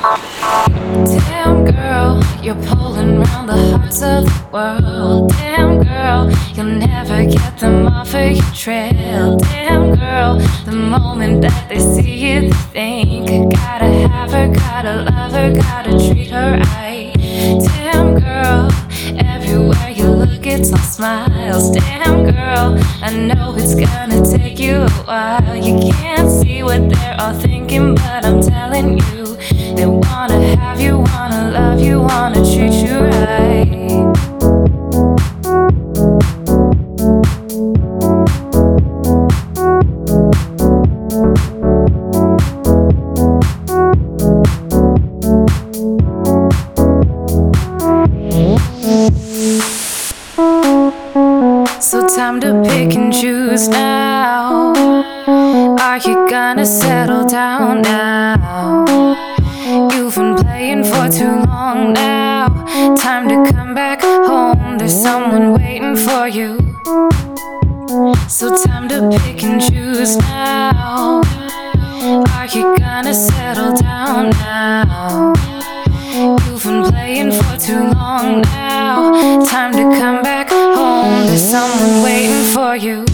Damn girl, you're pulling round the hearts of the world. Damn girl, you'll never get them off of your trail. Damn girl, the moment that they see you, they think gotta have her, gotta love her, gotta treat her right. Damn girl, everywhere you look, it's all smiles. Damn girl, I know it's gonna take you a while. You can't see what they're all thinking, but I'm telling you. They wanna have you, wanna love you, wanna treat you right. So time to pick and choose now. Are you gonna settle down now? Playing for too long now. Time to come back home. There's someone waiting for you. So time to pick and choose now. Are you gonna settle down now? You've been playing for too long now. Time to come back home. There's someone waiting for you.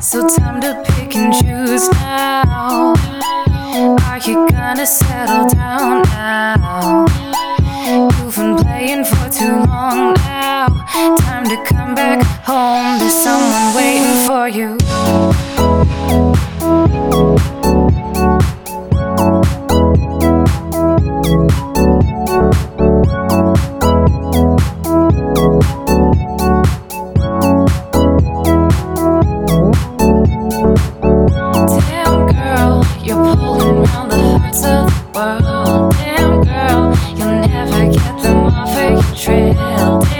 So time to pick and choose now. Are you gonna settle down now? You've been playing for too long now. Time to come back home. There's someone waiting for you. Damn girl, you're pulling round the hearts of the world. Damn girl, you'll never get them off of your trail.